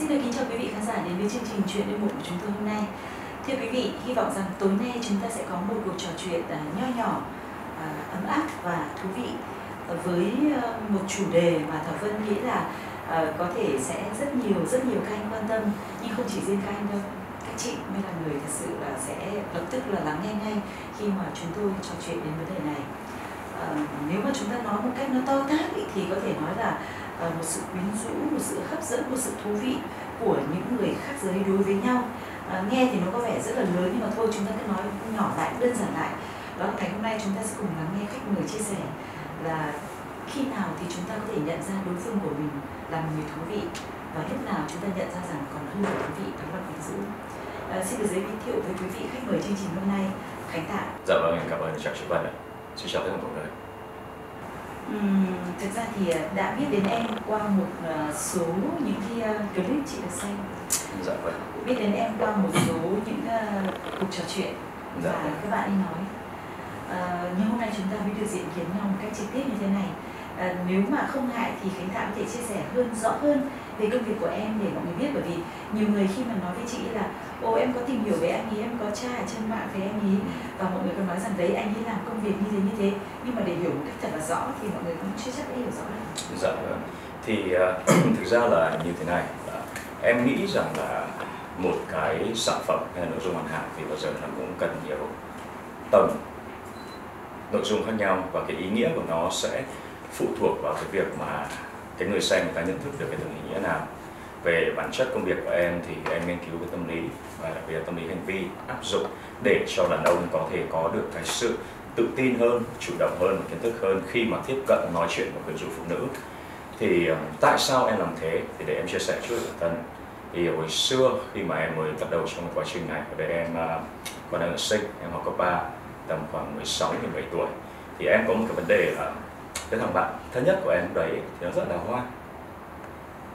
Xin được kính chào quý vị khán giả đến với chương trình chuyện đêm muộn của chúng tôi hôm nay. Thưa quý vị, hy vọng rằng tối nay chúng ta sẽ có một cuộc trò chuyện à, nho nhỏ, à, ấm áp và thú vị với ờ, một chủ đề mà Thảo Vân nghĩ là ờ, có thể sẽ rất nhiều rất nhiều các anh quan tâm, nhưng không chỉ riêng các anh đâu. Các chị mới là người thật sự là sẽ lập tức là lắng nghe ngay khi mà chúng tôi trò chuyện đến vấn đề này. à, nếu mà chúng ta nói một cách nó to tát ý, thì có thể nói là Ờ, một sự quyến rũ, một sự hấp dẫn, một sự thú vị của những người khác giới đối với nhau. À, nghe thì nó có vẻ rất là lớn nhưng mà thôi chúng ta cứ nói nhỏ lại đơn giản lại. Đó là ngày hôm nay chúng ta sẽ cùng lắng nghe khách mời chia sẻ là khi nào thì chúng ta có thể nhận ra đối phương của mình là một người thú vị và lúc nào chúng ta nhận ra rằng còn hơn là thú vị đó là quyến rũ. À, xin được giới thiệu với quý vị khách mời chương trình hôm nay Khánh Tạ. Dạ vâng, em cảm ơn chào Trí Văn ạ. Xin chào tất cả mọi người. Uhm, thực ra thì đã biết đến em qua một uh, số những cái uh, clip chị được xem. Dạ vâng. Biết đến em qua một số những uh, cuộc trò chuyện Dạ và vâng. các bạn ấy nói. Uh, nhưng hôm nay chúng ta mới được diện kiến nhau một cách trực tiếp như thế này À, nếu mà không ngại thì khánh thảo có thể chia sẻ hơn rõ hơn về công việc của em để mọi người biết. Bởi vì nhiều người khi mà nói với chị là ô em có tìm hiểu về anh ấy em có tra ở trên mạng về anh ấy. Và mọi người còn nói rằng đấy anh ấy làm công việc như thế như thế. Nhưng mà để hiểu một cách thật là rõ thì mọi người cũng chưa chắc đã hiểu rõ đâu Dạ vâng. Thì uh, thực ra là như thế này. Là Em nghĩ rằng là một cái sản phẩm hay là nội dung hoàn hảo thì bao giờ nó cũng cần nhiều tầng nội dung khác nhau. Và cái ý nghĩa của nó sẽ phụ thuộc vào cái việc mà cái người xem người ta nhận thức được cái từng ý nghĩa nào về bản chất công việc của em thì em nghiên cứu về tâm lý và đặc biệt là tâm lý hành vi áp dụng để cho đàn ông có thể có được cái sự tự tin hơn, chủ động hơn, kiến thức hơn khi mà tiếp cận nói chuyện với quyến rũ phụ nữ. Thì tại sao em làm thế? Thì để em chia sẻ chút bản thân. Thì hồi xưa khi mà em mới bắt đầu trong quá trình này, ở đây em còn đang ở sinh, em học cấp 3, tầm khoảng 16 17 tuổi. Thì em có một cái vấn đề là cái thằng bạn thân nhất của em lúc đấy thì nó rất là đào hoa.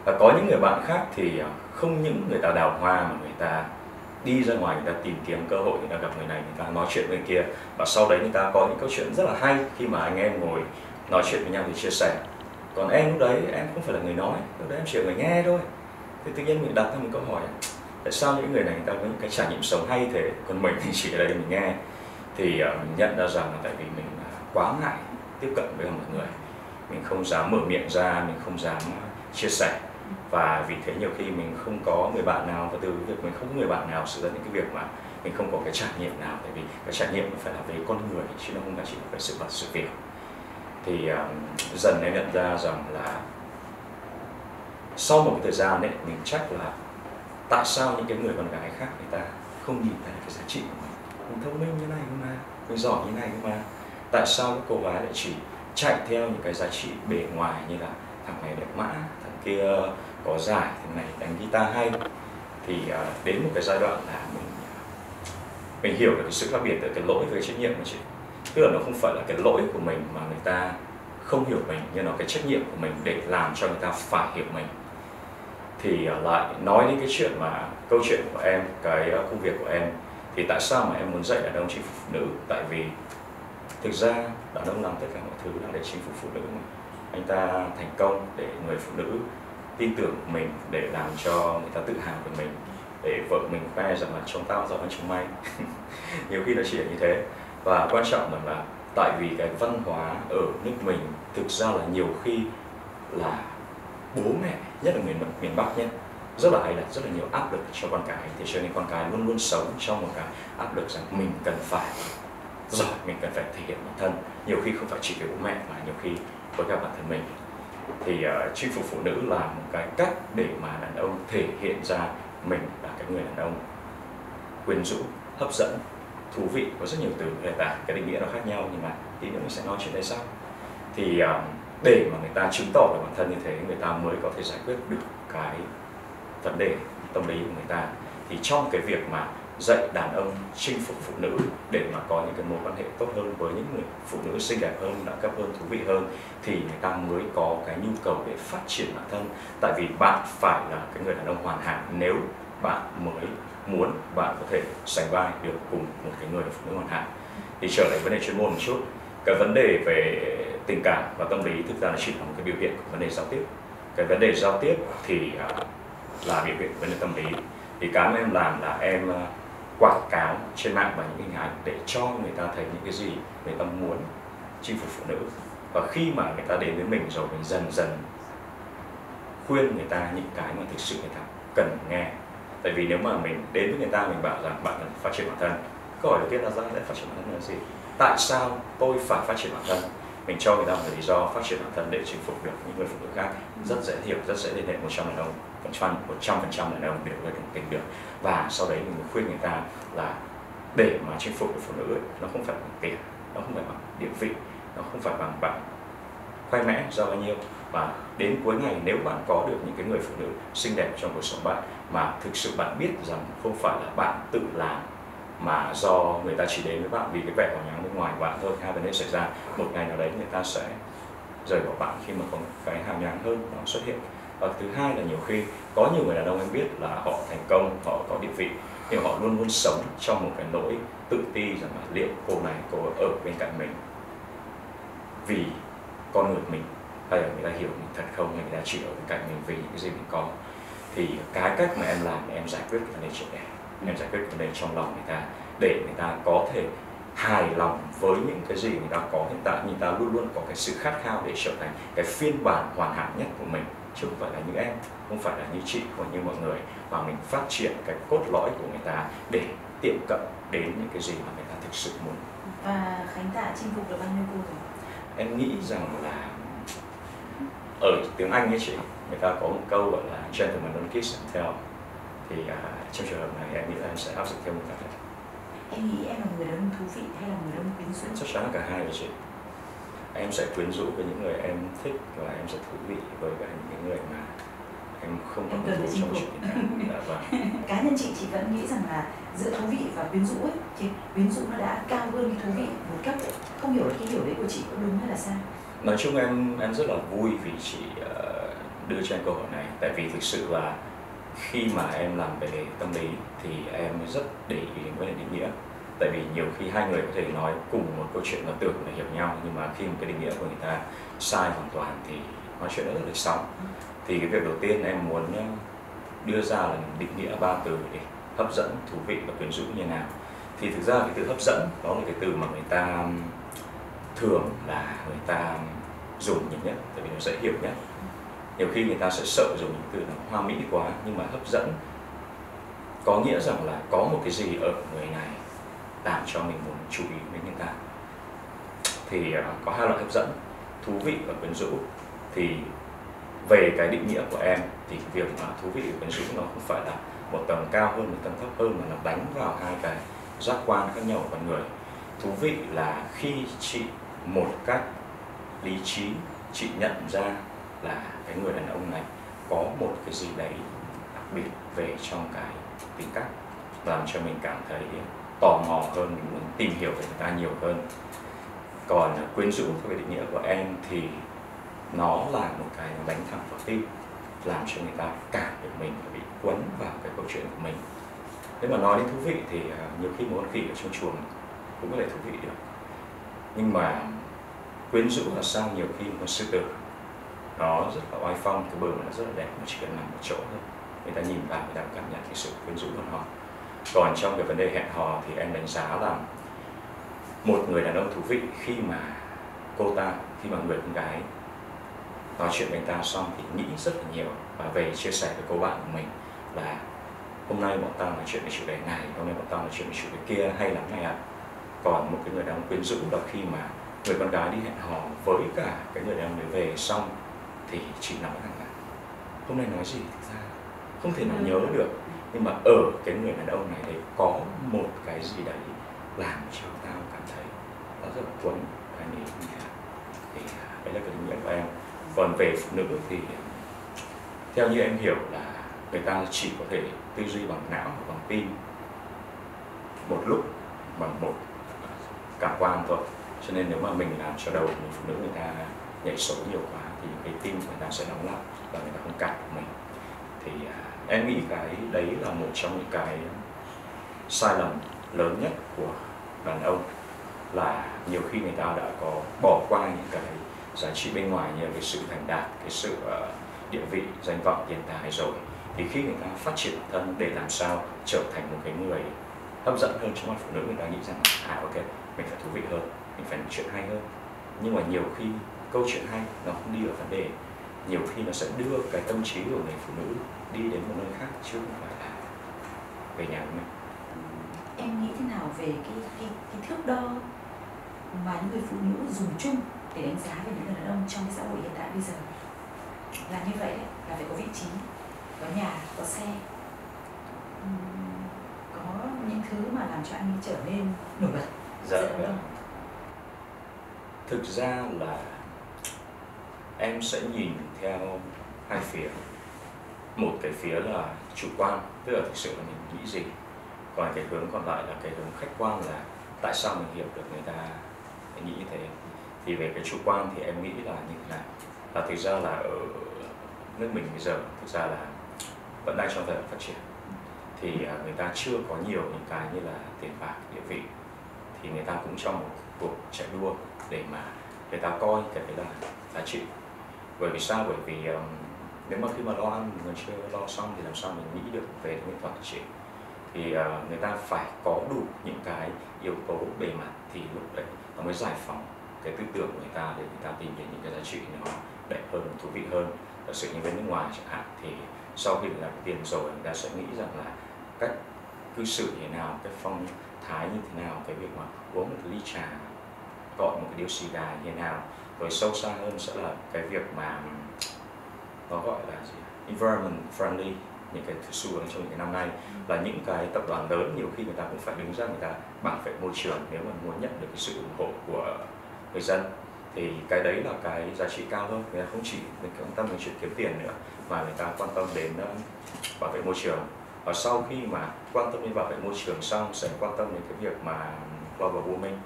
Và có những người bạn khác thì à, không những người ta đào hoa mà người ta đi ra ngoài người ta tìm kiếm cơ hội người ta gặp người này người ta nói chuyện với người kia. Và sau đấy người ta có những câu chuyện rất là hay khi mà anh em ngồi nói chuyện với nhau thì chia sẻ. Còn em lúc đấy em không phải là người nói lúc đấy em chỉ là người nghe thôi. Thì tự nhiên mình đặt ra một câu hỏi tại sao những người này người ta có những cái trải nghiệm sống hay thế? Còn mình thì chỉ ở đây mình nghe. Thì uh, mình nhận ra rằng là tại vì mình à, quá ngại tiếp cận với mọi người. Mình không dám mở miệng ra mình không dám chia sẻ. Và vì thế nhiều khi mình không có người bạn nào và từ việc mình không có người bạn nào sự ra những cái việc mà mình không có cái trải nghiệm nào. Tại vì cái trải nghiệm nó phải là về con người chứ nó không phải chỉ là về sự vật sự việc. Thì um, dần em nhận ra rằng là sau một cái thời gian đấy mình chắc là tại sao những cái người con gái khác người ta không nhìn thấy cái giá trị của mình? Mình thông minh như này cơ mà? Mình giỏi như này cơ mà? Tại sao các cô gái lại chỉ chạy theo những cái giá trị bề ngoài như là thằng này đẹp mã, thằng kia có giải, thằng này đánh guitar hay? Thì à, đến một cái giai đoạn là mình à, mình hiểu được cái sự khác biệt từ cái lỗi với cái trách nhiệm của chị. Tức là nó không phải là cái lỗi của mình mà người ta không hiểu mình, nhưng nó cái trách nhiệm của mình để làm cho người ta phải hiểu mình. Thì à, lại nói đến cái chuyện mà câu chuyện của em, cái công việc của em, thì tại sao mà em muốn dạy đàn ông chị phụ nữ? Tại vì thực ra đàn ông làm tất cả mọi thứ là để chinh phục phụ nữ mà. Anh ta thành công để người phụ nữ tin tưởng mình để làm cho người ta tự hào về mình để vợ mình khoe rằng là trông tao giỏi hơn chúng mày. Nhiều khi nó chỉ là như thế. Và quan trọng là, là tại vì cái văn hóa ở nước mình thực ra là nhiều khi là bố mẹ nhất là miền miền bắc nhé rất là hay là rất là nhiều áp lực cho con cái. Thì cho nên con cái luôn luôn sống trong một cái áp lực rằng mình cần phải giỏi mình cần phải thể hiện bản thân. Nhiều khi không phải chỉ với bố mẹ mà nhiều khi với cả bản thân mình. Thì uh, chinh phục phụ nữ là một cái cách để mà đàn ông thể hiện ra mình là cái người đàn ông quyến rũ hấp dẫn thú vị. Có rất nhiều từ để tả cái định nghĩa nó khác nhau nhưng mà tí nữa mình sẽ nói chuyện đây sau. Thì uh, để mà người ta chứng tỏ được bản thân như thế người ta mới có thể giải quyết được cái vấn đề tâm lý của người ta. Thì trong cái việc mà dạy đàn ông chinh phục phụ nữ để mà có những cái mối quan hệ tốt hơn với những người phụ nữ xinh đẹp hơn, đẳng cấp hơn, thú vị hơn thì người ta mới có cái nhu cầu để phát triển bản thân. Tại vì bạn phải là cái người đàn ông hoàn hảo nếu bạn mới muốn bạn có thể sánh vai được cùng một cái người phụ nữ hoàn hảo. Thì trở lại vấn đề chuyên môn một chút, cái vấn đề về tình cảm và tâm lý thực ra là chỉ là một cái biểu hiện của vấn đề giao tiếp. Cái vấn đề giao tiếp thì à, là biểu hiện vấn đề tâm lý thì cái mà em làm là em à, quảng cáo trên mạng và những hình ảnh để cho người ta thấy những cái gì người ta muốn chinh phục phụ nữ. Và khi mà người ta đến với mình rồi, mình dần dần khuyên người ta những cái mà thực sự người ta cần nghe. Tại vì nếu mà mình đến với người ta, mình bảo rằng bạn cần phát triển bản thân. Câu hỏi đầu tiên là ra để phát triển bản thân là gì? Tại sao tôi phải phát triển bản thân? Mình cho người ta một lý do phát triển bản thân để chinh phục được những người phụ nữ khác. Rất dễ hiểu, rất dễ liên hệ một trăm đàn ông phần trăm một trăm phần trăm đàn ông đều có thể tình được và sau đấy mình khuyên người ta là để mà chinh phục được phụ nữ ấy, nó không phải bằng tiền nó không phải bằng địa vị nó không phải bằng bạn khoe mẽ do bao nhiêu. Và đến cuối ngày nếu bạn có được những cái người phụ nữ xinh đẹp trong cuộc sống bạn mà thực sự bạn biết rằng không phải là bạn tự làm mà do người ta chỉ đến với bạn vì cái vẻ của nhà bên ngoài của bạn thôi hai vấn đề xảy ra một ngày nào đấy người ta sẽ rời bỏ bạn khi mà có cái hàm nhoáng hơn nó xuất hiện và thứ hai là nhiều khi có nhiều người đàn ông em biết là họ thành công họ có địa vị nhưng họ luôn luôn sống trong một cái nỗi tự ti rằng là liệu cô này cô ở bên cạnh mình vì con người mình hay là người ta hiểu mình thật không hay người ta chỉ ở bên cạnh mình vì những cái gì mình có. Thì cái cách mà em làm là em giải quyết cái vấn đề chuyện này em giải quyết vấn đề trong lòng người ta để người ta có thể hài lòng với những cái gì người ta có hiện tại người ta luôn luôn có cái sự khát khao để trở thành cái phiên bản hoàn hảo nhất của mình chứ không phải là như em không phải là như chị hoặc như mọi người mà mình phát triển cái cốt lõi của người ta để tiệm cận đến những cái gì mà người ta thực sự muốn. Và khánh tạ chinh phục được bao nhiêu cô rồi? Em nghĩ rằng là ở tiếng Anh ấy chị người ta có một câu gọi là gentleman don't kiss and tell thì à, trong trường hợp này em nghĩ là em sẽ áp dụng theo một cách này. Em nghĩ em là người đàn ông thú vị hay là người đàn ông quyến rũ? Chắc chắn là cả hai rồi chị. Em sẽ quyến rũ với những người em thích và em sẽ thú vị với cả những người mà em không có hứng thú trong chuyện dạ vâng. Cá nhân chị chị vẫn nghĩ rằng là giữa thú vị và quyến rũ ấy thì quyến rũ nó đã cao hơn cái thú vị một cấp. Ấy. không hiểu cái hiểu đấy của chị có đúng hay là sai? Nói chung em em rất là vui vì chị ờ, đưa cho em câu hỏi này. Tại vì thực sự là khi mà em làm về tâm lý thì em rất để ý đến vấn đề định nghĩa. Tại vì nhiều khi hai người có thể nói cùng một câu chuyện và tưởng là hiểu nhau nhưng mà khi một cái định nghĩa của người ta sai hoàn toàn thì nói chuyện rất là lệch sóng. Thì cái việc đầu tiên em muốn đưa ra là định nghĩa ba từ để hấp dẫn thú vị và quyến rũ như nào. Thì thực ra cái từ hấp dẫn đó là cái từ mà người ta thường là người ta dùng nhiều nhất tại vì nó dễ hiểu nhất. Nhiều khi người ta sẽ sợ dùng những từ nó hoa mỹ quá nhưng mà hấp dẫn có nghĩa rằng là có một cái gì ở người này làm cho mình muốn chú ý đến người ta. Thì ờ, có hai loại hấp dẫn thú vị và quyến rũ thì về cái định nghĩa của em, thì việc mà thú vị của quyến rũ nó không phải là một tầng cao hơn, một tầng thấp hơn, mà nó đánh vào hai cái giác quan khác nhau của con người. Thú vị là khi chị một cách lý trí, chị nhận ra là cái người đàn ông này có một cái gì đấy đặc biệt về trong cái tính cách, làm cho mình cảm thấy tò mò hơn, mình muốn tìm hiểu về người ta nhiều hơn. Còn quyến rũ theo cái định nghĩa của em thì nó là một cái nó đánh thẳng vào tim, làm cho người ta cảm được mình và bị quấn vào cái câu chuyện của mình. Nếu mà nói đến thú vị thì à, nhiều khi một con khỉ ở trong chuồng cũng có thể thú vị được. Nhưng mà quyến rũ là sao? Nhiều khi một con sư tử, nó rất là oai phong, cái bờ nó rất là đẹp, nó chỉ cần nằm một chỗ thôi. Người ta nhìn vào, người ta cảm nhận cái sự quyến rũ của họ. còn trong cái vấn đề hẹn hò thì em đánh giá là một người đàn ông thú vị khi mà cô ta, khi mà người con gái nói chuyện với anh ta xong thì nghĩ rất là nhiều và về chia sẻ với cô bạn của mình là hôm nay bọn tao nói chuyện về chủ đề này, hôm nay bọn tao nói chuyện về chủ đề kia hay lắm này ạ. Còn một cái người đàn ông quyến rũ là khi mà người con gái đi hẹn hò với cả cái người đàn ông đấy về xong thì chị nói rằng là, hôm nay nói gì thực ra, không thể nào nhớ được. Nhưng mà ở cái người đàn ông này đấy có một cái gì đấy làm cho tao cảm thấy nó rất là cuốn và nhớ thì à, đấy là cái ý nghĩa của em còn về phụ nữ thì theo như em hiểu là người ta chỉ có thể tư duy bằng não và bằng tim một lúc bằng một cảm quan thôi. Cho nên nếu mà mình làm cho đầu người phụ nữ người ta nhảy số nhiều quá thì cái tim người ta sẽ nóng lắm và người ta không cảm của mình. Thì à, em nghĩ cái đấy là một trong những cái sai lầm lớn nhất của đàn ông là nhiều khi người ta đã có bỏ qua những cái giá trị bên ngoài như là cái sự thành đạt cái sự uh, địa vị danh vọng tiền tài rồi thì khi người ta phát triển bản thân để làm sao trở thành một cái người hấp dẫn hơn trong mắt phụ nữ người ta nghĩ rằng à ok mình phải thú vị hơn mình phải nói chuyện hay hơn. Nhưng mà nhiều khi câu chuyện hay nó không đi ở vấn đề nhiều khi nó sẽ đưa cái tâm trí của người phụ nữ đi đến một nơi khác chứ không phải là về nhà của mình. Em nghĩ thế nào về cái cái cái thước đo mà những người phụ nữ dùng chung để đánh giá về những người đàn ông trong cái xã hội hiện đại bây giờ. Là như vậy đấy là phải có vị trí có nhà có xe. Có những thứ mà làm cho anh trở nên nổi bật. Dạ, vâng. thực ra là em sẽ nhìn theo hai phía. Một cái phía là chủ quan tức là thực sự là mình nghĩ gì. Còn cái hướng còn lại là cái hướng khách quan là tại sao mình hiểu được người ta nghĩ như thế thì về cái chủ quan thì em nghĩ là như thế này là thực ra là ở nước mình bây giờ thực ra là vẫn đang trong giai đoạn phát triển. Thì à, người ta chưa có nhiều những cái như là tiền bạc địa vị. Thì người ta cũng trong một cuộc chạy đua để mà người ta coi cái đấy là giá trị. Bởi vì sao? Bởi vì um, nếu mà khi mà lo ăn mình chưa lo xong thì làm sao mình nghĩ được về những nghệ thuật chị thì uh, người ta phải có đủ những cái yếu tố bề mặt thì lúc đấy nó mới giải phóng cái tư tưởng của người ta để người ta tìm đến những cái giá trị nó đẹp hơn thú vị hơn. Giả sử như bên nước ngoài chẳng hạn thì sau khi có tiền rồi người ta sẽ nghĩ rằng là cách cư xử như thế nào cái phong thái như thế nào cái việc mà uống một ly trà gọi một cái điếu xì gà như thế nào. Rồi sâu xa hơn sẽ là cái việc mà nó gọi là gì? Environment friendly những cái xu hướng trong những cái năm nay. Là những cái tập đoàn lớn nhiều khi người ta cũng phải đứng ra người ta bảo vệ môi trường nếu mà muốn nhận được cái sự ủng hộ của người dân. Thì cái đấy là cái giá trị cao hơn người ta không chỉ mình quan tâm đến chuyện kiếm tiền nữa, mà người ta quan tâm đến ờ, bảo vệ môi trường. Và sau khi mà quan tâm đến bảo vệ môi trường xong, sẽ quan tâm đến cái việc mà global warming,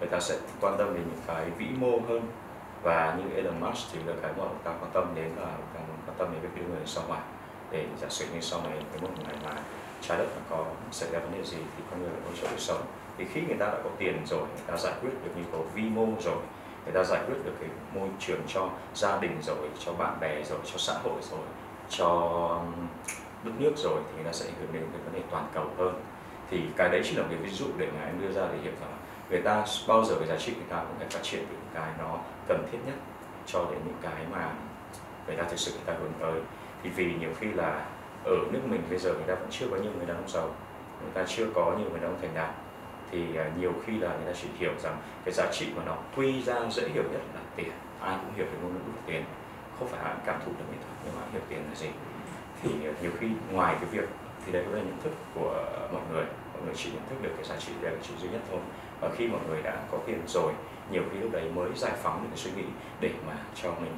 người ta sẽ quan tâm đến những cái vĩ mô hơn. Và như Elon Musk thì là cái mà người ta quan tâm đến là người ta quan tâm đến việc người sau hỏa để giả sử như sau này, cái một ngày mà trái đất nó có, xảy ra vấn đề gì thì con người có chỗ để sống thì khi người ta đã có tiền rồi, người ta giải quyết được nhu cầu vi mô rồi, người ta giải quyết được cái môi trường cho gia đình rồi, cho bạn bè rồi, cho xã hội rồi, cho đất nước rồi thì người ta sẽ ảnh hưởng đến cái vấn đề toàn cầu hơn. Thì cái đấy chỉ là một cái ví dụ để mà em đưa ra để hiểu rằng người ta bao giờ cái giá trị người ta cũng phải phát triển những cái nó cần thiết nhất cho đến những cái mà người ta thực sự người ta hướng tới. Thì vì nhiều khi là ở nước mình bây giờ người ta vẫn chưa có nhiều người đàn ông giàu, người ta chưa có nhiều người đàn ông thành đạt thì à, nhiều khi là người ta chỉ hiểu rằng cái giá trị của nó quy ra dễ hiểu nhất là tiền, ai cũng hiểu về ngôn ngữ của tiền, không phải ai cảm thụ được nghệ thuật nhưng mà hiểu tiền là gì. Thì à, nhiều khi ngoài cái việc, thì đây cũng là nhận thức của mọi người mọi người chỉ nhận thức được cái giá trị đấy là chỉ duy nhất thôi. Và khi mọi người đã có tiền rồi, nhiều khi lúc đấy mới giải phóng được cái suy nghĩ để mà cho mình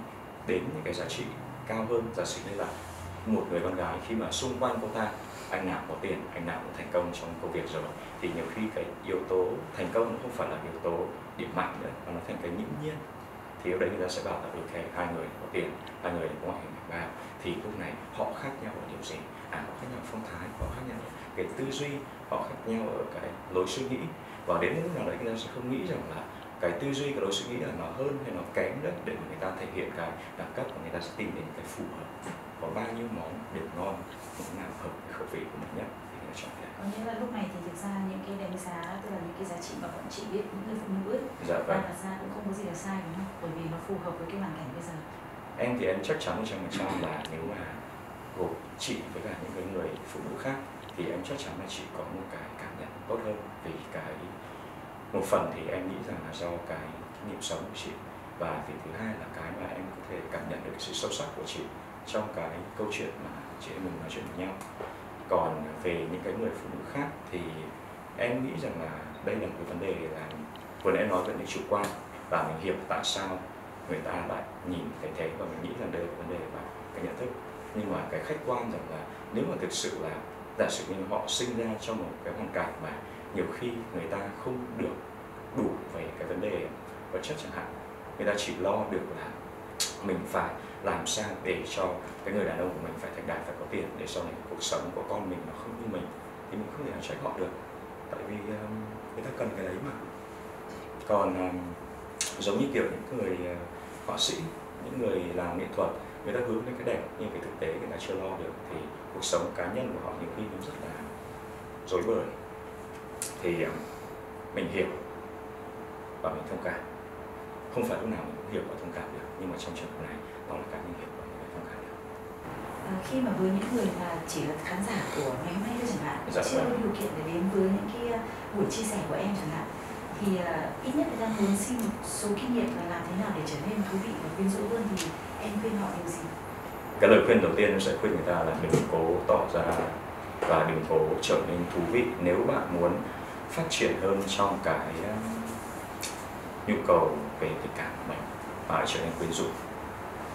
đến những cái giá trị cao hơn giả sử như là một người con gái khi mà xung quanh cô ta, anh nào có tiền, anh nào cũng thành công trong công việc rồi. Thì nhiều khi cái yếu tố thành công nó không phải là yếu tố điểm mạnh nữa, mà nó thành cái nhiễm nhiên. Thì ở đấy người ta sẽ bảo là, ok, hai người có tiền, hai người có ngoại hình đẹp vào thì lúc này họ khác nhau ở điều gì? À họ khác nhau phong thái, họ khác nhau ở cái tư duy, họ khác nhau ở cái lối suy nghĩ. Và đến lúc nào đấy người ta sẽ không nghĩ rằng là cái tư duy, cái lối suy nghĩ là nó hơn hay nó kém đấy để mà người ta thể hiện cái đẳng cấp và người ta sẽ tìm đến cái phù hợp có bao nhiêu món điểm ngon những nào hợp với khẩu vị của mình nhất thì người ta chọn cái. Có nghĩa là lúc này thì thực ra những cái đánh giá tức là những cái giá trị mà bọn chị biết những người phụ nữ dạ vâng. đặt ra cũng không có gì là sai đúng không? Bởi vì nó phù hợp với cái hoàn cảnh bây giờ. Em thì em chắc chắn một trăm phần trăm là nếu mà gộp chị với cả những cái người phụ nữ khác thì em chắc chắn là chị có một cái cảm nhận tốt hơn. Vì cái một phần thì em nghĩ rằng là do cái kinh nghiệm sống của chị và vì thứ hai là cái mà em có thể cảm nhận được sự sâu sắc của chị trong cái câu chuyện mà chị em mình nói chuyện với nhau. Còn về những cái người phụ nữ khác thì em nghĩ rằng là đây là một cái vấn đề là vừa nãy em nói về những chủ quan và mình hiểu tại sao người ta lại nhìn thấy thế và mình nghĩ rằng đây là vấn đề và cái nhận thức. Nhưng mà cái khách quan rằng là nếu mà thực sự là giả sử như họ sinh ra trong một cái hoàn cảnh mà nhiều khi người ta không được đủ về cái vấn đề vật chất chẳng hạn, người ta chỉ lo được là mình phải làm sao để cho cái người đàn ông của mình phải thành đạt phải có tiền để sau này cuộc sống của con mình nó không như mình thì mình không thể nào trách họ được. Tại vì um, người ta cần cái đấy mà. Còn um, giống như kiểu những người uh, họa sĩ những người làm nghệ thuật người ta hướng đến cái đẹp nhưng cái thực tế người ta chưa lo được thì cuộc sống cá nhân của họ nhiều khi nó rất là rối bời. Thì um, mình hiểu và mình thông cảm. Không phải lúc nào mình hiểu và thông cảm được. Nhưng mà trong trường hợp này đó là cái mình hiểu và mình thông cảm được. À, khi mà với những người mà chỉ là khán giả của ngày hôm nay thôi chẳng hạn dạ, chưa vâng. có điều kiện để đến với những cái à, buổi chia sẻ của em chẳng hạn thì uh, ít nhất là đang muốn xin một số kinh nghiệm là làm thế nào để trở nên thú vị và quyến rũ hơn thì em khuyên họ điều gì? Cái lời khuyên đầu tiên sẽ khuyên người ta là đừng cố tỏ ra và đừng cố trở nên thú vị. Nếu bạn muốn phát triển hơn trong cái nhu cầu về tình cảm của mình và trở nên quyến rũ.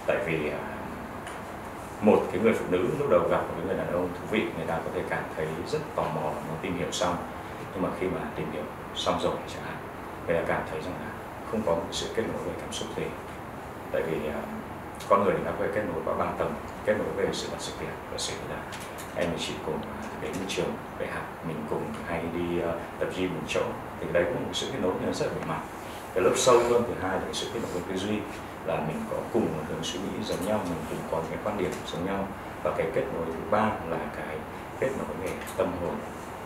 Tại vì à, một cái người phụ nữ lúc đầu gặp một cái người đàn ông thú vị, người ta có thể cảm thấy rất tò mò muốn tìm hiểu xong. Nhưng mà khi mà tìm hiểu xong rồi chẳng hạn, người ta cảm thấy rằng là không có một sự kết nối về cảm xúc gì. Tại vì à, con người thì đã có kết nối qua ba tầng, kết nối về sự vật sự việc và sự là em chỉ cùng à, đến trường về học, mình cùng hay đi tập gym một chỗ. Thì đấy cũng là một sự kết nối rất là bề mặt cái lớp sâu hơn thứ hai là cái sự kết nối tư duy là mình có cùng một hướng suy nghĩ giống nhau mình cùng có những cái quan điểm giống nhau. Và cái kết nối thứ ba là cái kết nối về tâm hồn.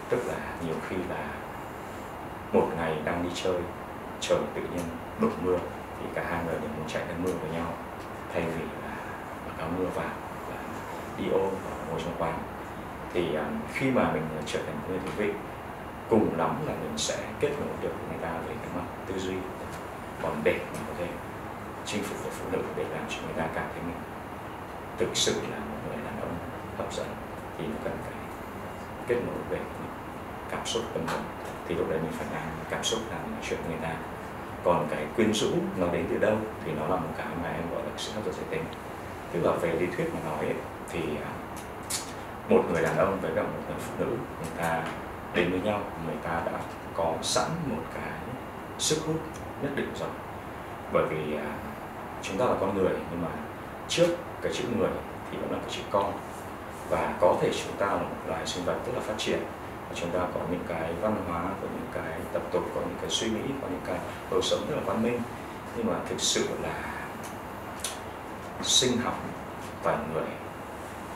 Tức là nhiều khi là một ngày đang đi chơi trời tự nhiên đổ mưa thì cả hai người đều muốn chạy đến mưa với nhau. Thay vì là mặc áo mưa vào và đi ôm và ngồi trong quán. Thì um, khi mà mình trở thành người thú vị cùng lắm là mình sẽ kết nối được người ta về cái mặt tư duy. Còn để mình có thể chinh phục được phụ nữ để làm cho người ta cảm thấy mình thực sự là một người đàn ông hấp dẫn thì nó cần phải kết nối về cảm xúc tâm hồn thì lúc đấy mình phải làm cảm xúc làm chuyện người ta. Còn cái quyến rũ nó đến từ đâu thì nó là một cái mà em gọi là sự hấp dẫn giới tính. Tức là về lý thuyết mà nói ấy, thì à, một người đàn ông với cả một người phụ nữ người ta đến với nhau người ta đã có sẵn một cái sức hút nhất định rồi. Bởi vì à, chúng ta là con người nhưng mà trước cái chữ người thì vẫn là cái chữ con. Và có thể chúng ta là một loài sinh vật rất là phát triển và chúng ta có những cái văn hóa có những cái tập tục có những cái suy nghĩ có những cái lối sống rất là văn minh. Nhưng mà thực sự là sinh học và người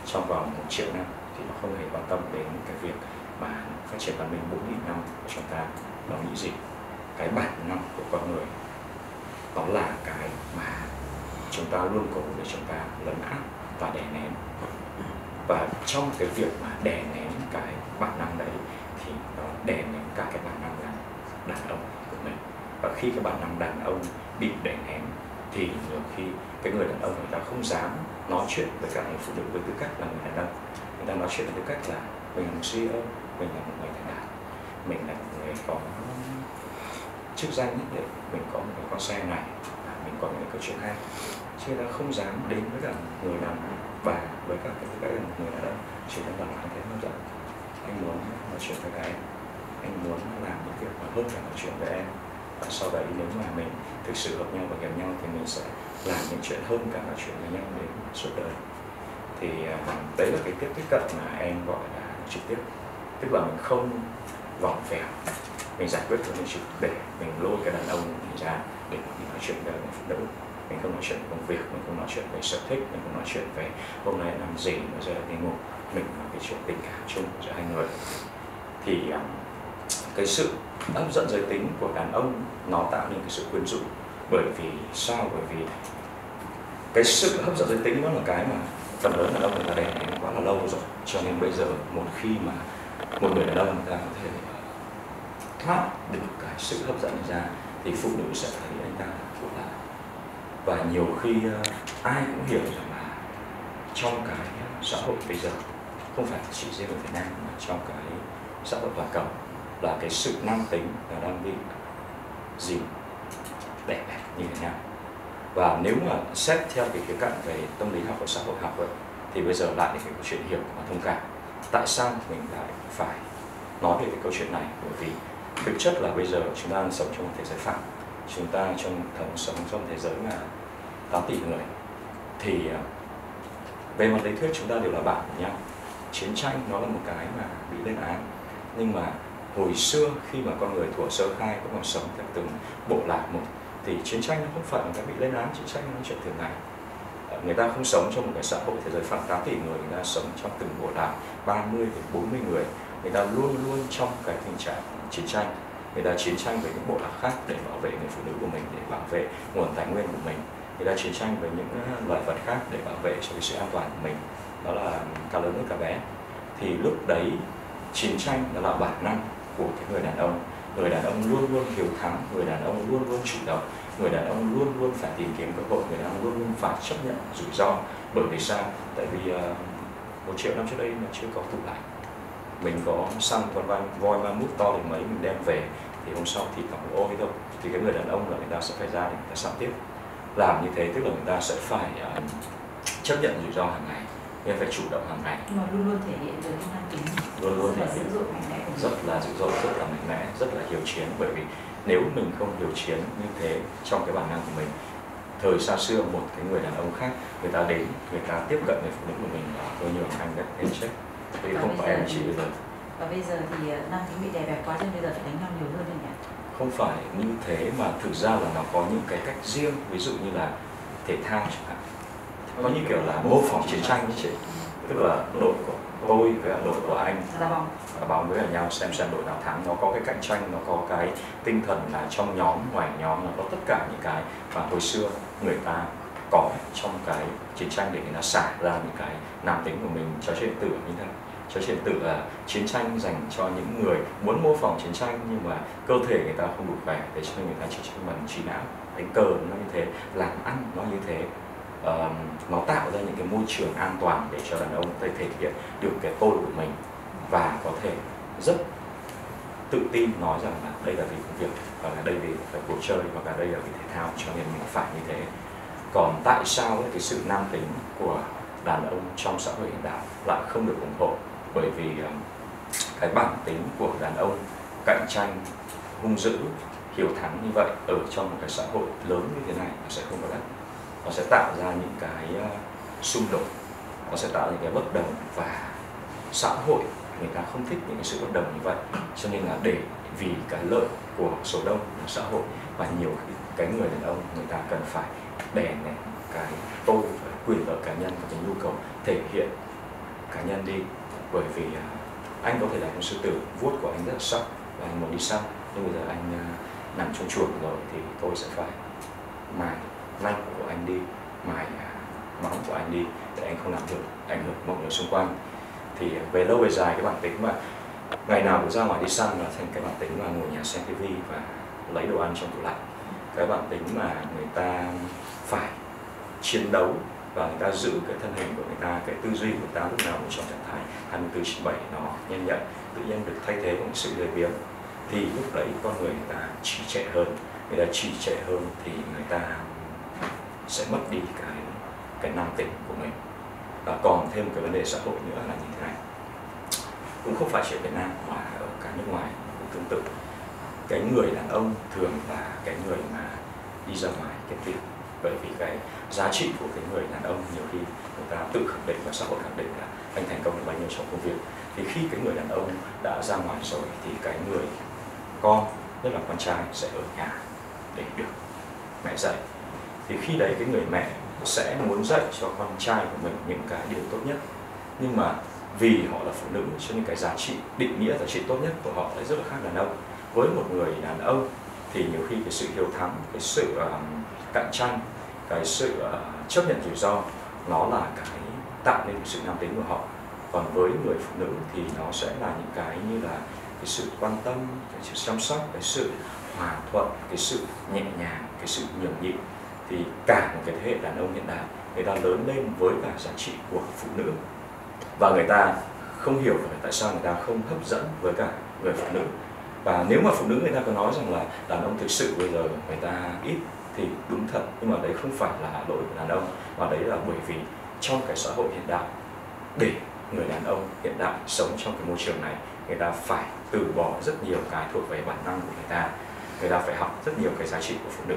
trong vòng một triệu năm thì nó không hề quan tâm đến cái việc mà phát triển văn minh 4.000 năm của chúng ta nó nghĩ gì? Cái bản năng của con người. Đó là cái mà chúng ta luôn cố để chúng ta lấn át và đè nén. Và trong cái việc mà đè nén cái bản năng đấy, thì nó đè nén cả cái bản năng là đàn ông của mình. Và khi cái bản năng đàn ông bị đè nén, thì nhiều khi cái người đàn ông người ta không dám nói chuyện với các người phụ nữ với tư cách là người đàn ông. Người ta nói chuyện với tư cách là mình là một CEO mình là một người thế nào mình là một người có chức danh nhất định. Mình có một cái con xe này à, mình có những câu chuyện hay. Chứ người ta không dám đến với cả người đàn bà với cả cái cái một người đàn đó chỉ là bảo anh thấy hấp dẫn anh muốn nói chuyện với các em. Anh muốn làm những việc mà hơn cả nói chuyện với em. Và sau đấy nếu mà mình thực sự hợp nhau và gặp nhau thì mình sẽ làm những chuyện hơn cả nói chuyện với nhau đến suốt đời. Thì à, đấy là cái tiếp tiếp cận mà em gọi là trực tiếp tức là mình không vòng vèo. Mình giải quyết được những sự để mình lôi cái đàn ông ra để mình nói chuyện với người phụ nữ. Mình không nói chuyện về công việc, mình không nói chuyện về sở thích, mình không nói chuyện về hôm nay làm gì bây giờ đi ngủ. Mình nói cái chuyện tình cảm chung giữa hai người. Thì um, cái sự hấp dẫn giới tính của đàn ông nó tạo nên cái sự quyến rũ. Bởi vì sao? Bởi vì cái sự hấp dẫn giới tính nó là cái mà phần lớn đàn ông người ta đè nén quá là lâu rồi. Cho nên bây giờ một khi mà một người đàn ông người ta có thể thoát được cái sự hấp dẫn này ra, thì phụ nữ sẽ thấy anh ta là phụ nữ và nhiều khi ờ, ai cũng hiểu rằng là trong cái xã hội bây giờ, không phải chỉ riêng ở Việt Nam mà trong cái xã hội toàn cầu, là cái sự nam tính là đang bị gì? Đẹp như thế nào. Và nếu mà xét theo cái khía cạnh về tâm lý học và xã hội học rồi thì bây giờ lại cái câu chuyện hiểu và thông cảm tại sao mình lại phải nói về cái câu chuyện này? Bởi vì thực chất là bây giờ chúng ta đang sống trong một thế giới phẳng chúng ta trong thống sống trong thế giới là 8 tỷ người. Thì à, về mặt lý thuyết chúng ta đều là bạn của nhau chiến tranh nó là một cái mà bị lên án. Nhưng mà hồi xưa khi mà con người thuở sơ khai cũng còn sống theo từng bộ lạc một, thì chiến tranh nó không phải là cái bị lên án, chiến tranh nó chuyện thường ngày người ta không sống trong một cái xã hội thế giới khoảng 8 tỷ người người ta sống trong từng bộ lạc 30 đến 40 người. Người ta luôn luôn trong cái tình trạng chiến tranh. Người ta chiến tranh với những bộ lạc khác để bảo vệ người phụ nữ của mình, để bảo vệ nguồn tài nguyên của mình. Người ta chiến tranh với những ờ, loài vật khác để bảo vệ cho cái sự an toàn của mình. Đó là cả lớn hơn cả bé. Thì lúc đấy, chiến tranh đó là bản năng của cái người đàn ông. Người đàn ông luôn luôn hiếu thắng, người đàn ông luôn luôn chủ động người đàn ông luôn luôn phải tìm kiếm cơ hội người đàn ông luôn luôn phải chấp nhận rủi ro. Bởi vì sao? Tại vì uh, một triệu năm trước đây nó chưa có tủ lạnh. Mình có săn con voi voi ma mút to đến mấy mình đem về thì hôm sau thì còn ôi thôi. Thì cái người đàn ông là người ta sẽ phải ra để người ta săn tiếp. Làm như thế tức là người ta sẽ phải uh, chấp nhận rủi ro hàng ngày nên phải chủ động hàng ngày. Mà luôn luôn thể hiện được nam tính luôn luôn thể hiện. rất là dữ dội rất là mạnh mẽ rất là hiếu chiến. Bởi vì nếu mình không hiếu chiến như thế trong cái bản năng của mình thời xa xưa một cái người đàn ông khác người ta đến người ta tiếp cận người phụ nữ của mình và tôi nhường anh đất em chết Và không phải em chị bây giờ. và bây giờ thì ờ, nam tính bị đè bẹp quá nên bây giờ phải đánh nhau nhiều hơn nhỉ? Không phải như thế mà thực ra là nó có những cái cách riêng ví dụ như là thể thao chẳng hạn. Có như kiểu là mô phỏng chiến tranh như chị tức là đội của tôi với đội của anh. Đá bóng. Với nhau xem xem đội nào thắng. Nó có cái cạnh tranh nó có cái tinh thần là trong nhóm ngoài nhóm nó có tất cả những cái mà hồi xưa người ta có trong cái chiến tranh để người ta xả ra những cái nam tính của mình. Chơi điện tử như thế. Chơi điện tử là chiến tranh dành cho những người muốn mô phỏng chiến tranh nhưng mà cơ thể người ta không đủ khỏe để cho nên người ta chỉ tranh bằng trí não đánh cờ nó như thế làm ăn nó như thế uh, nó tạo ra những cái môi trường an toàn để cho đàn ông có thể thể hiện được cái tôi của mình và có thể rất tự tin nói rằng là đây là vì công việc và là đây vì phải cuộc chơi và cả đây là vì thể thao cho nên mình phải như thế. Còn tại sao cái sự nam tính của đàn ông trong xã hội hiện đại lại không được ủng hộ? Bởi vì cái bản tính của đàn ông cạnh tranh hung dữ hiếu thắng như vậy ở trong một cái xã hội lớn như thế này nó sẽ không có đất nó sẽ tạo ra những cái ờ, xung đột nó sẽ tạo ra những cái bất đồng và xã hội người ta không thích những cái sự bất đồng như vậy. Cho nên là để vì cái lợi của số đông của xã hội và nhiều cái, người đàn ông người ta cần phải đè nén cái tôi và quyền lợi cá nhân và cái nhu cầu thể hiện cá nhân đi. Bởi vì ờ, anh có thể là một sư tử vuốt của anh rất là sắc và anh muốn đi săn. Nhưng bây giờ anh ờ, nằm trong chuồng rồi thì tôi sẽ phải mài lanh của anh đi mài móng à, của anh đi để anh không làm được ảnh hưởng mọi người xung quanh. Thì à, về lâu về dài cái bản tính mà ngày nào cũng ra ngoài đi săn nó thành cái bản tính mà ngồi nhà xem tivi và lấy đồ ăn trong tủ lạnh. Cái bản tính mà người ta phải chiến đấu và người ta giữ cái thân hình của người ta, cái tư duy của người ta lúc nào cũng trong trạng thái 24 trên 7 nó nhanh nhạy, tự nhiên được thay thế bằng sự lười biếng. Thì lúc đấy con người người ta trì trệ hơn, người ta trì trệ hơn thì người ta sẽ mất đi cái cái nam tính của mình. Và còn thêm cái vấn đề xã hội nữa là như thế này. Cũng không phải chỉ ở Việt Nam mà ở cả nước ngoài cũng tương tự. Cái người đàn ông thường là cái người mà đi ra ngoài kiếm tiền. Bởi vì cái giá trị của cái người đàn ông nhiều khi người ta tự khẳng định và xã hội khẳng định là anh thành công được bao nhiêu trong công việc. Thì khi cái người đàn ông đã ra ngoài rồi thì cái người con, nhất là con trai, sẽ ở nhà để được mẹ dạy thì khi đấy cái người mẹ sẽ muốn dạy cho con trai của mình những cái điều tốt nhất. Nhưng mà vì họ là phụ nữ cho nên cái giá trị định nghĩa giá trị tốt nhất của họ lại rất là khác đàn ông. Với một người đàn ông thì nhiều khi cái sự hiếu thắng cái sự uh, cạnh tranh cái sự uh, chấp nhận rủi ro nó là cái tạo nên sự nam tính của họ. Còn với người phụ nữ thì nó sẽ là những cái như là cái sự quan tâm cái sự chăm sóc cái sự hòa thuận cái sự nhẹ nhàng cái sự nhường nhịn thì cả một cái thế hệ đàn ông hiện đại, người ta lớn lên với cả giá trị của phụ nữ. Và người ta không hiểu là tại sao người ta không hấp dẫn với cả người phụ nữ. Và nếu mà phụ nữ người ta có nói rằng là đàn ông thực sự bây giờ người ta ít thì đúng thật, nhưng mà đấy không phải là lỗi của đàn ông, mà đấy là bởi vì trong cái xã hội hiện đại, để người đàn ông hiện đại sống trong cái môi trường này, người ta phải từ bỏ rất nhiều cái thuộc về bản năng của người ta. Người ta phải học rất nhiều cái giá trị của phụ nữ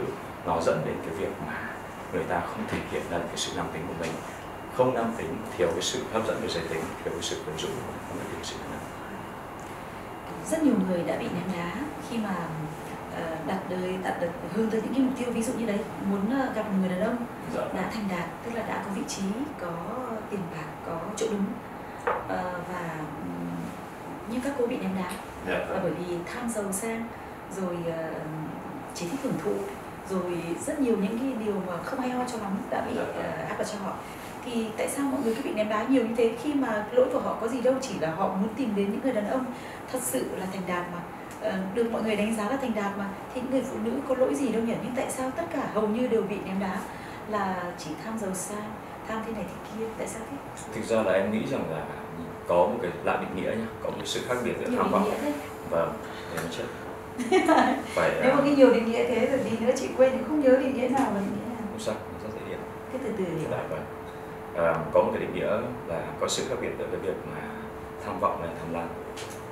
nó dẫn đến cái việc mà người ta không thể hiện ra cái sự nam tính của mình. Không nam tính thiếu cái sự hấp dẫn về giới tính thiếu cái sự quyến rũ không cái sự nam rất nhiều người đã bị ném đá khi mà ờ, đặt đời đặt được hướng tới những cái mục tiêu ví dụ như đấy muốn ờ, gặp một người đàn ông dạ. đã thành đạt tức là đã có vị trí có tiền bạc có chỗ đứng Ờ, và nhưng các cô bị ném đá. Dạ. Là bởi vì tham giàu sang rồi chỉ thích hưởng thụ rồi rất nhiều những cái điều mà không hay ho cho lắm đã bị ờ, áp vào cho họ. Thì tại sao mọi người cứ bị ném đá nhiều như thế? Khi mà lỗi của họ có gì đâu chỉ là họ muốn tìm đến những người đàn ông thật sự là thành đạt mà. Ờ, được mọi người đánh giá là thành đạt mà thì những người phụ nữ có lỗi gì đâu nhỉ? Nhưng tại sao tất cả hầu như đều bị ném đá là chỉ tham giàu sang tham thế này thế kia? Tại sao thế? Thực ra là em nghĩ rằng là có một cái lại định nghĩa nhá có một sự khác biệt giữa tham vọng và nó chết phải nếu mà à, cái nhiều định nghĩa thế rồi tí nữa chị quên thì không nhớ định nghĩa nào và định nghĩa nào không sao rất dễ hiểu cái từ từ vâng. À, có một cái định nghĩa là có sự khác biệt giữa cái việc mà tham vọng và tham lam.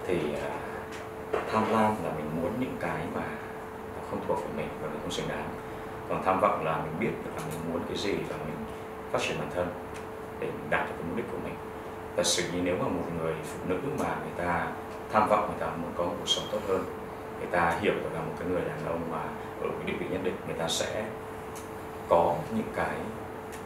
Thì à, tham lam là mình muốn những cái mà không thuộc về mình và mình không xứng đáng. Còn tham vọng là mình biết được là mình muốn cái gì và mình phát triển bản thân để mình đạt được cái mục đích của mình. Thật sự như nếu mà một người phụ nữ mà người ta tham vọng người ta muốn có một cuộc sống tốt hơn người ta hiểu được là một cái người đàn ông mà ở cái địa vị nhất định, người ta sẽ có những cái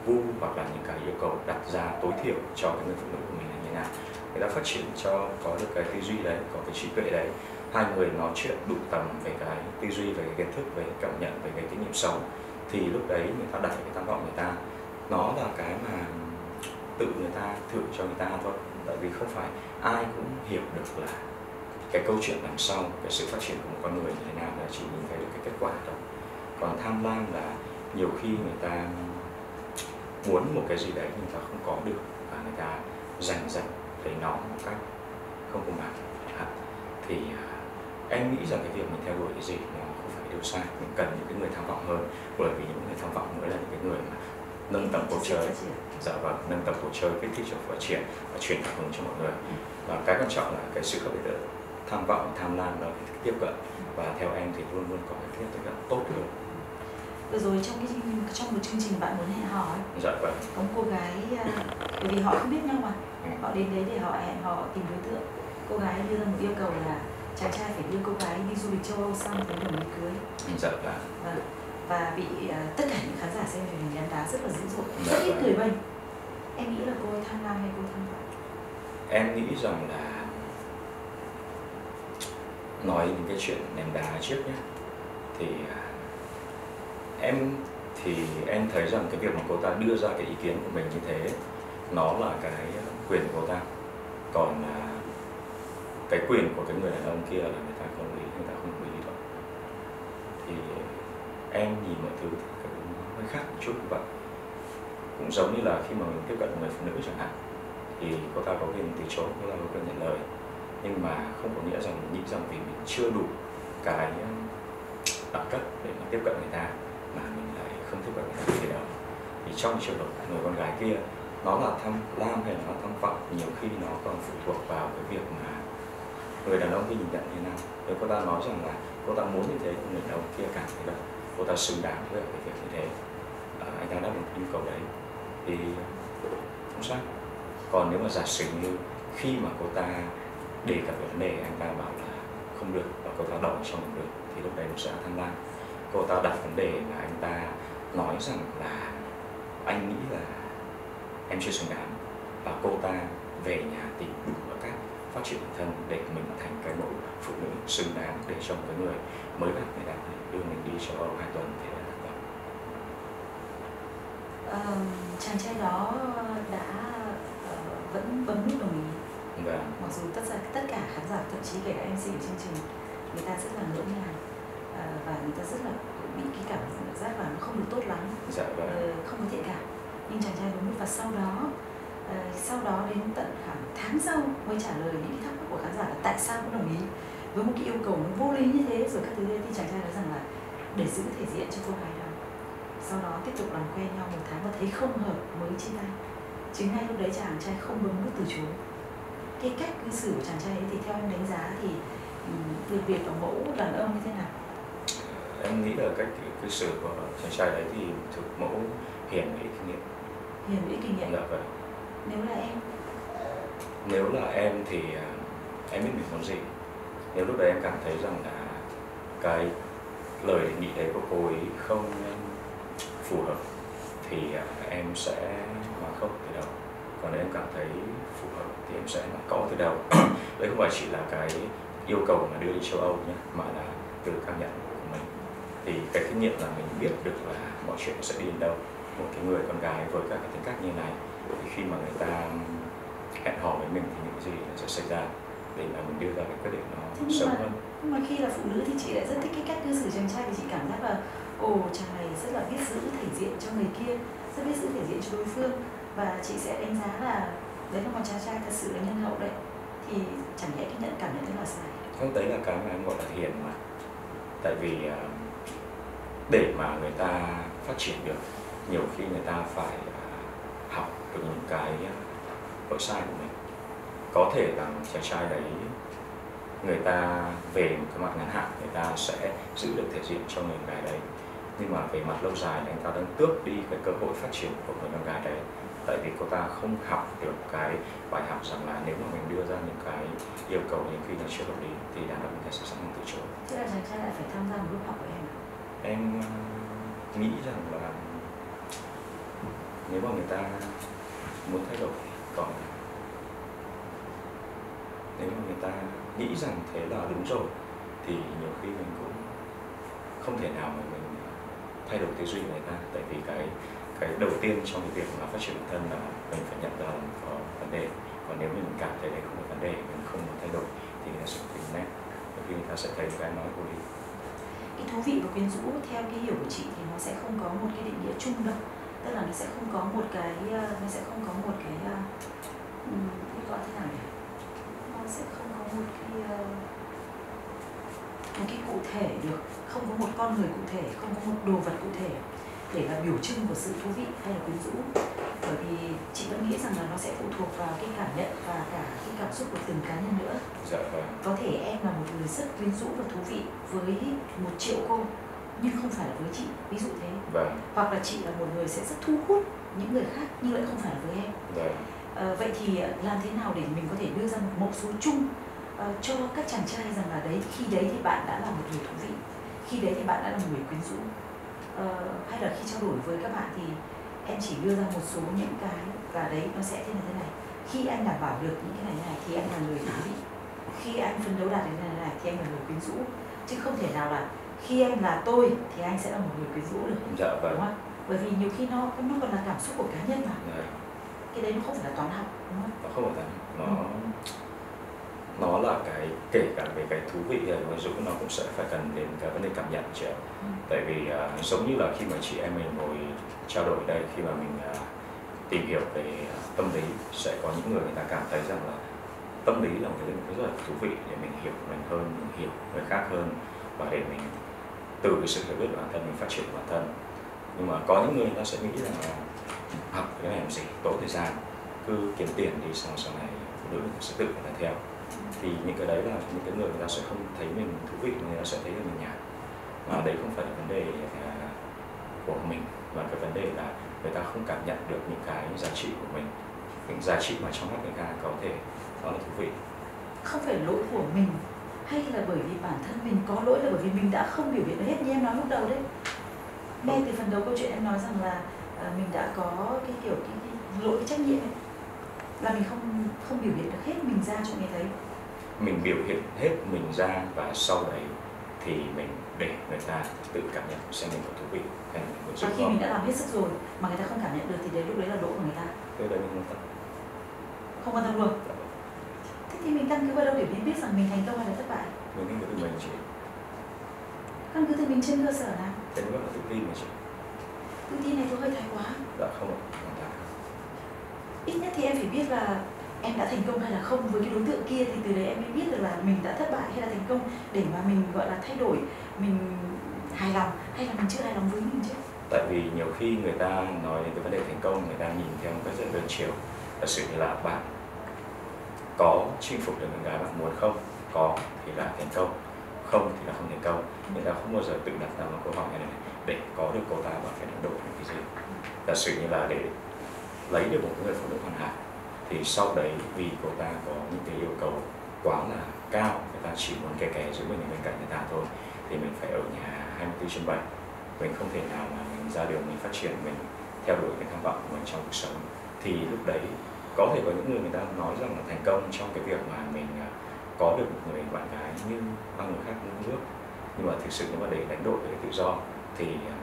vu hoặc là những cái yêu cầu đặt ra tối thiểu cho cái người phụ nữ của mình là như thế nào. Người ta phát triển cho, có được cái tư duy đấy, có cái trí tuệ đấy. Hai người nói chuyện đủ tầm về cái tư duy, về cái kiến thức, về cái cảm nhận, về cái kinh nghiệm sống, thì lúc đấy người ta đặt cái tham vọng người ta. Nó là cái mà tự người ta thử cho người ta thôi, tại vì không phải ai cũng hiểu được là cái câu chuyện đằng sau cái sự phát triển của một con người như thế nào là chỉ nhìn thấy được cái kết quả thôi. Còn tham lam là nhiều khi người ta muốn một cái gì đấy nhưng người ta không có được và người ta giành giật lấy nó một cách không công bằng. Hạn. thì à, em nghĩ rằng cái việc mình theo đuổi cái gì nó không phải điều sai mình cần những cái người tham vọng hơn bởi vì những người tham vọng mới là những cái người mà nâng tầm cuộc chơi. dạ vâng nâng tầm cuộc chơi kích thích cho phát triển và truyền cảm hứng cho mọi người. Và cái quan trọng là cái sự khác biệt tham vọng tham lam đó là cái tiếp cận. Và theo em thì luôn luôn có cái tiếp cận tốt hơn vừa rồi trong cái trong một chương trình bạn muốn hẹn hò ấy, dạ vâng. có một cô gái à, bởi vì họ không biết nhau mà. Ừ. họ đến đấy để họ hẹn họ tìm đối tượng. Cô gái đưa ra một yêu cầu là chàng trai phải đưa cô gái đi du lịch châu Âu xong tới ý cưới. Dạ vâng. Và và bị à, tất cả những khán giả xem truyền hình ném đá rất là dữ dội. Dạ rất ít vâng. người bênh em nghĩ là cô tham lam hay cô tham vọng? Em nghĩ rằng là nói những cái chuyện ném đá trước nhé thì à, em thì em thấy rằng cái việc mà cô ta đưa ra cái ý kiến của mình như thế, nó là cái à, quyền của cô ta. Còn à, cái quyền của cái người đàn ông kia là người ta không ý người ta không đồng đâu. Thì em nhìn mọi thứ thì cũng hơi khác một chút như vậy. Cũng giống như là khi mà mình tiếp cận một người phụ nữ chẳng hạn, thì cô ta có quyền từ chối, cô ta có quyền nhận lời nhưng mà không có nghĩa rằng mình nghĩ rằng vì mình chưa đủ cái ờ, đẳng cấp để mà tiếp cận người ta mà mình lại không tiếp cận người ta thì đó thì trong trường hợp người con gái kia nó là tham lam hay là nó tham vọng nhiều khi nó còn phụ thuộc vào cái việc mà người đàn ông khi nhìn nhận như thế nào. Nếu cô ta nói rằng là cô ta muốn như thế người đàn ông kia cảm thấy là cô ta xứng đáng với cái việc như thế. À, anh ta đáp ứng nhu cầu đấy. Thì không sao. Còn nếu mà giả sử như khi mà cô ta đề cập vấn đề anh ta bảo là không được và cô ta đòi cho được thì lúc đấy nó sẽ tham lam cô ta đặt vấn đề là anh ta nói rằng là anh nghĩ là em chưa xứng đáng và cô ta về nhà tìm đủ các cách phát triển bản thân để mình thành cái mẫu phụ nữ xứng đáng để cho một cái người mới gặp người ta đưa mình đi cho hai tuần thì là được rồi. Ờ, chàng trai đó đã uh, vẫn bấm đồng ý và mặc dù tất cả tất cả khán giả thậm chí kể cả MC của chương trình người ta rất là ngỡ ngàng ờ, và người ta rất là bị cái cảm giác là nó không được tốt lắm. Dạ và ờ, không có thiện cảm. Nhưng chàng trai nút và sau đó ờ, sau đó đến tận khoảng tháng sau mới trả lời những cái thắc mắc của khán giả là tại sao cũng đồng ý với một cái yêu cầu nó vô lý như thế rồi các thứ thế thì chàng trai nói rằng là để giữ thể diện cho cô gái đó. Sau đó tiếp tục làm quen nhau một tháng và thấy không hợp mới chia tay chính ngay lúc đấy chàng trai không bấm nút từ chối cái cách cư xử của chàng trai ấy thì theo em đánh giá thì ừm, được việc ở mẫu đàn ông như thế nào? Em nghĩ là cách cư xử của chàng trai đấy thì thực mẫu hiền và ít kinh nghiệm. Hiền vĩ kinh nghiệm. Dạ vậy nếu là em? Nếu là em thì à, em biết mình muốn gì. Nếu lúc đấy em cảm thấy rằng là cái lời đề nghị đấy của cô ấy không phù hợp thì à, em sẽ nói không từ đầu. Còn nếu em cảm thấy phù hợp thì em sẽ có từ đầu. Đấy không phải chỉ là cái yêu cầu mà đưa đi châu Âu nhé mà là từ cảm nhận của mình. Thì cái kinh nghiệm là mình biết được là mọi chuyện sẽ đi đến đâu. Một cái người con gái với các cái tính cách như này thì khi mà người ta hẹn hò với mình thì những gì nó sẽ xảy ra để mà mình đưa ra cái quyết định nó sớm mà, hơn. nhưng mà khi là phụ nữ thì chị lại rất thích cái cách cư xử chàng trai vì chị cảm giác là ồ chàng này rất là biết giữ thể diện cho người kia rất biết giữ thể diện cho đối phương. Và chị sẽ đánh giá là đấy là một chàng trai thật sự là nhân hậu đấy. Thì chẳng lẽ cái nhận cảm nhận đấy là sai? Không, đấy là cái mà em gọi là hiền mà. Tại vì à, để mà người ta phát triển được, nhiều khi người ta phải à, học được những cái à, lỗi sai của mình. Có thể là chàng trai đấy, người ta về một cái mặt ngắn hạn, người ta sẽ giữ được thể diện cho người gái đấy. Nhưng mà về mặt lâu dài thì anh ta đang tước đi cái cơ hội phát triển của người con gái đấy tại vì cô ta không học được cái bài học rằng là nếu mà mình đưa ra những cái yêu cầu những khi nó chưa hợp lý thì đàn ông người ta sẽ sẵn sàng từ chối thế là chàng trai lại phải tham gia một lớp học của em à? em ờ, nghĩ rằng là nếu mà người ta muốn thay đổi còn nếu mà người ta nghĩ rằng thế là đúng rồi thì nhiều khi mình cũng không thể nào mà mình thay đổi tư duy của người ta tại vì cái cái đầu tiên trong cái việc mà phát triển bản thân là mình phải nhận ra là mình có vấn đề. Còn nếu mình cảm thấy đấy không có vấn đề, mình không muốn thay đổi thì người ta sẽ tìm nét bởi vì người ta sẽ thấy cái nói của mình cái thú vị và quyến rũ theo cái hiểu của chị thì nó sẽ không có một cái định nghĩa chung đâu. Tức là nó sẽ không có một cái ờ, nó sẽ không có một cái ờ, cái gọi thế nào nhỉ? Nó sẽ không có một cái ờ, một cái cụ thể được. Không có một con người cụ thể, không có một đồ vật cụ thể để là biểu trưng của sự thú vị hay là quyến rũ. Bởi vì chị vẫn nghĩ rằng là nó sẽ phụ thuộc vào cái cảm nhận và cả cái cảm xúc của từng cá nhân nữa. Dạ vâng. Có thể em là một người rất quyến rũ và thú vị với một triệu cô nhưng không phải là với chị ví dụ thế. Vâng. Hoặc là chị là một người sẽ rất thu hút những người khác nhưng lại không phải là với em. Vâng. Ờ, vậy thì làm thế nào để mình có thể đưa ra một mẫu số chung ờ, cho các chàng trai rằng là đấy khi đấy thì bạn đã là một người thú vị khi đấy thì bạn đã là một người quyến rũ Ờ, hay là khi trao đổi với các bạn thì em chỉ đưa ra một số những cái và đấy nó sẽ thế này thế này. Khi anh đảm bảo được những cái này này thì anh là người thú vị khi anh phấn đấu đạt đến này này thì anh là người quyến rũ. Chứ không thể nào là khi em là tôi thì anh sẽ là một người quyến rũ được. Dạ vâng. Đúng không? Bởi vì nhiều khi nó nó còn là cảm xúc của cá nhân mà. Dạ. cái đấy nó không phải là toán học đúng không? Nó không phải là nó nó là cái kể cả về cái thú vị hay nói dũng nó cũng sẽ phải cần đến cái vấn đề cảm nhận chị ạ Ừ. tại vì à, giống như là khi mà chị em mình ngồi trao đổi đây khi mà mình à, tìm hiểu về à, tâm lý sẽ có những người người ta cảm thấy rằng là tâm lý là một cái lĩnh vực rất là thú vị để mình hiểu mình hơn mình hiểu người khác hơn và để mình từ cái sự hiểu biết bản thân mình phát triển bản thân. Nhưng mà có những người người ta sẽ nghĩ rằng là học cái này làm gì? Tốn thời gian cứ kiếm tiền đi xong sau này phụ nữ sẽ tự người ta theo thì những cái đấy là những cái người người ta sẽ không thấy mình thú vị người ta sẽ thấy là mình nhạt. Mà đấy không phải là vấn đề à, của mình mà cái vấn đề là người ta không cảm nhận được những cái giá trị của mình những giá trị mà trong mắt người ta có thể đó là thú vị. Không phải lỗi của mình hay là bởi vì bản thân mình có lỗi là bởi vì mình đã không biểu hiện hết như em nói lúc đầu đấy. Ngay từ phần đầu câu chuyện em nói rằng là à, mình đã có cái kiểu cái, cái lỗi trách nhiệm ấy là mình không không biểu hiện được hết mình ra cho người thấy. Mình biểu hiện hết mình ra và sau đấy thì mình để người ta tự cảm nhận xem mình có thú vị hay là mình có và khi không mình đã làm hết sức rồi mà người ta không cảm nhận được thì đấy lúc đấy là lỗi của người ta. Thế đấy mình không tập không quan tâm luôn. Thế thì mình căn cứ vào đâu để biết biết rằng mình thành công hay là thất bại? Mình nên có tự mình chị. Căn cứ từ mình trên cơ sở nào? Nó gọi là tự tin mà chị. Tự tin này tôi hơi thái quá. Đã không ạ ít nhất thì em phải biết là em đã thành công hay là không. Với cái đối tượng kia thì từ đấy em mới biết được là mình đã thất bại hay là thành công để mà mình gọi là thay đổi mình hài lòng hay là mình chưa hài lòng với mình chứ. Tại vì nhiều khi người ta nói đến cái vấn đề thành công người ta nhìn theo một cách rất đơn chiều. Là sự như là bạn có chinh phục được người gái bạn muốn không? Có thì là thành công không thì là không thành công. Người ta không bao giờ tự đặt ra một câu hỏi này, này để có được cô ta bạn phải đánh đổi những cái gì. Giả sử như là để lấy được một người phụ nữ hoàn hảo, thì sau đấy vì cô ta có những cái yêu cầu quá là cao, người ta chỉ muốn kè kè giữ mình ở bên cạnh người ta thôi, thì mình phải ở nhà 24 trên 7 mình không thể nào mà mình ra đường, mình phát triển, mình theo đuổi cái tham vọng của mình trong cuộc sống. Thì lúc đấy có thể có những người người ta nói rằng là thành công trong cái việc mà mình à, có được một người bạn gái như bao người khác mong ước nhưng mà thực sự nếu mà để đánh đổi về tự do thì à,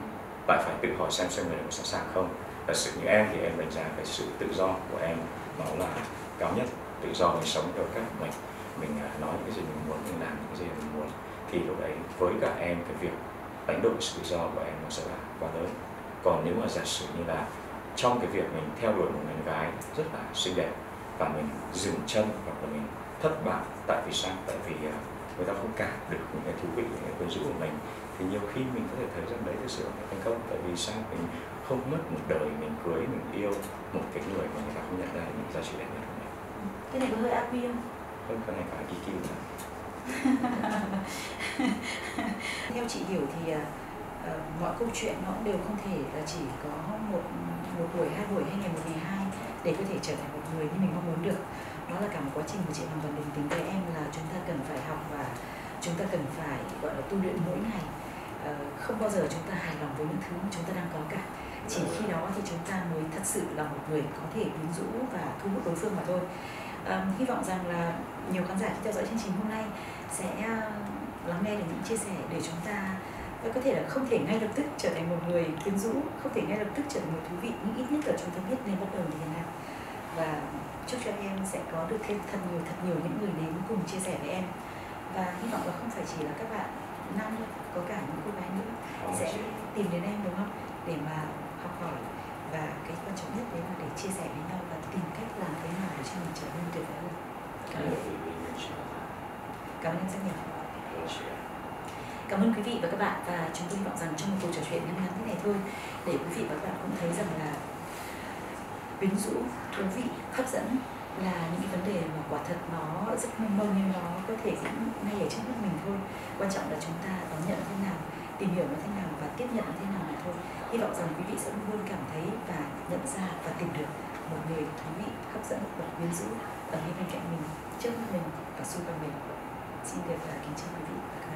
bạn lại phải tự hỏi xem xem người đó có sẵn sàng không thật sự như em thì em đánh giá cái sự tự do của em nó là cao nhất. Tự do mình sống theo cách mình mình à, nói những cái gì mình muốn, mình làm những cái gì mình muốn. Thì lúc đấy với cả em, cái việc đánh đổi sự tự do của em nó sẽ là quá lớn. Còn nếu mà giả sử như là trong cái việc mình theo đuổi một người gái rất là xinh đẹp và mình dừng chân hoặc là mình thất bại tại vì sao? Tại vì à, người ta không cảm được những cái thú vị, những cái quyến rũ của mình. Thì nhiều khi mình có thể thấy rằng đấy thực sự là thành công. Tại vì sao? Mình không mất một đời mình cưới mình yêu một cái người mà người ta không nhận ra những giá trị đẹp nhất của mình cái này có hơi ác không? Không cái này phải EQ nữa theo chị hiểu thì uh, mọi câu chuyện nó đều không thể là chỉ có một một buổi hai buổi hay ngày một ngày hai để có thể trở thành một người như mình mong muốn được. Nó là cả một quá trình của chị hoàn toàn bình tĩnh với em là chúng ta cần phải học và chúng ta cần phải gọi là tu luyện mỗi ngày. Uh, không bao giờ chúng ta hài lòng với những thứ mà chúng ta đang có cả chỉ khi đó thì chúng ta mới thật sự là một người có thể quyến rũ và thu hút đối phương mà thôi. Um, hy vọng rằng là nhiều khán giả khi theo dõi chương trình hôm nay sẽ lắng nghe được những chia sẻ để chúng ta có thể là không thể ngay lập tức trở thành một người quyến rũ không thể ngay lập tức trở thành một thú vị nhưng ít nhất là chúng ta biết nên bắt đầu như thế nào. Và chúc cho em sẽ có được thêm thật nhiều thật nhiều những người đến cùng chia sẻ với em. Và hy vọng là không phải chỉ là các bạn nam có cả những cô gái nữa sẽ tìm đến em đúng không? Để mà học hỏi. Và cái quan trọng nhất đấy là để chia sẻ với nhau và tìm cách làm thế nào để cho mình trở nên tuyệt vời hơn. Cảm ơn. Cảm ơn rất nhiều. Cảm ơn quý vị và các bạn. Và chúng tôi hy vọng rằng trong một cuộc trò chuyện ngắn ngắn thế này thôi, để quý vị và các bạn cũng thấy rằng là quyến rũ, thú vị, hấp dẫn là những cái vấn đề mà quả thật nó rất mênh mông nhưng nó có thể diễn ngay ở trước mắt mình thôi. Quan trọng là chúng ta đón nhận thế nào, tìm hiểu nó thế nào và tiếp nhận nó thế nào mà thôi hy vọng rằng quý vị sẽ luôn cảm thấy và nhận ra và tìm được một người thú vị hấp dẫn và quyến rũ ở ngay bên cạnh mình, trước mắt mình và xung quanh mình. Xin được kính chào quý vị và các